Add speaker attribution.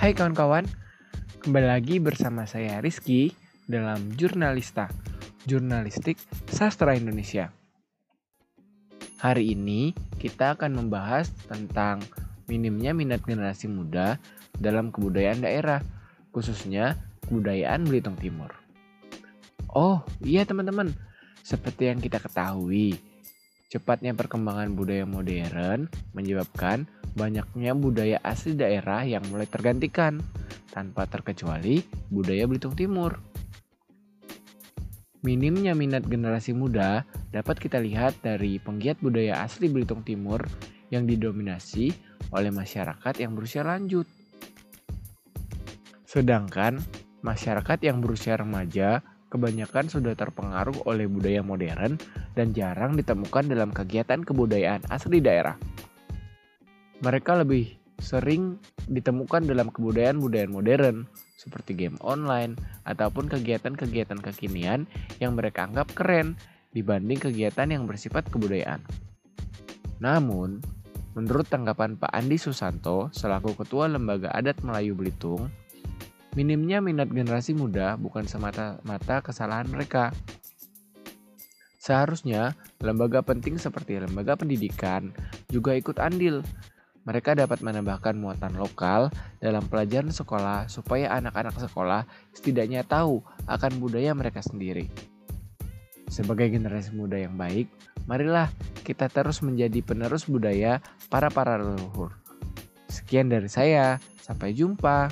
Speaker 1: Hai kawan-kawan, kembali lagi bersama saya Rizky dalam Jurnalista, Jurnalistik Sastra Indonesia. Hari ini kita akan membahas tentang minimnya minat generasi muda dalam kebudayaan daerah, khususnya kebudayaan Belitung Timur. Oh iya teman-teman, seperti yang kita ketahui, cepatnya perkembangan budaya modern menyebabkan banyaknya budaya asli daerah yang mulai tergantikan, tanpa terkecuali budaya Belitung Timur. Minimnya minat generasi muda dapat kita lihat dari penggiat budaya asli Belitung Timur yang didominasi oleh masyarakat yang berusia lanjut. Sedangkan masyarakat yang berusia remaja kebanyakan sudah terpengaruh oleh budaya modern dan jarang ditemukan dalam kegiatan kebudayaan asli daerah. Mereka lebih sering ditemukan dalam kebudayaan-budayaan modern seperti game online ataupun kegiatan-kegiatan kekinian yang mereka anggap keren dibanding kegiatan yang bersifat kebudayaan. Namun, menurut tanggapan Pak Andi Susanto selaku Ketua Lembaga Adat Melayu Belitung, minimnya minat generasi muda bukan semata-mata kesalahan mereka. Seharusnya lembaga penting seperti lembaga pendidikan juga ikut andil mereka dapat menambahkan muatan lokal dalam pelajaran sekolah supaya anak-anak sekolah setidaknya tahu akan budaya mereka sendiri. Sebagai generasi muda yang baik, marilah kita terus menjadi penerus budaya para para leluhur. Sekian dari saya, sampai jumpa.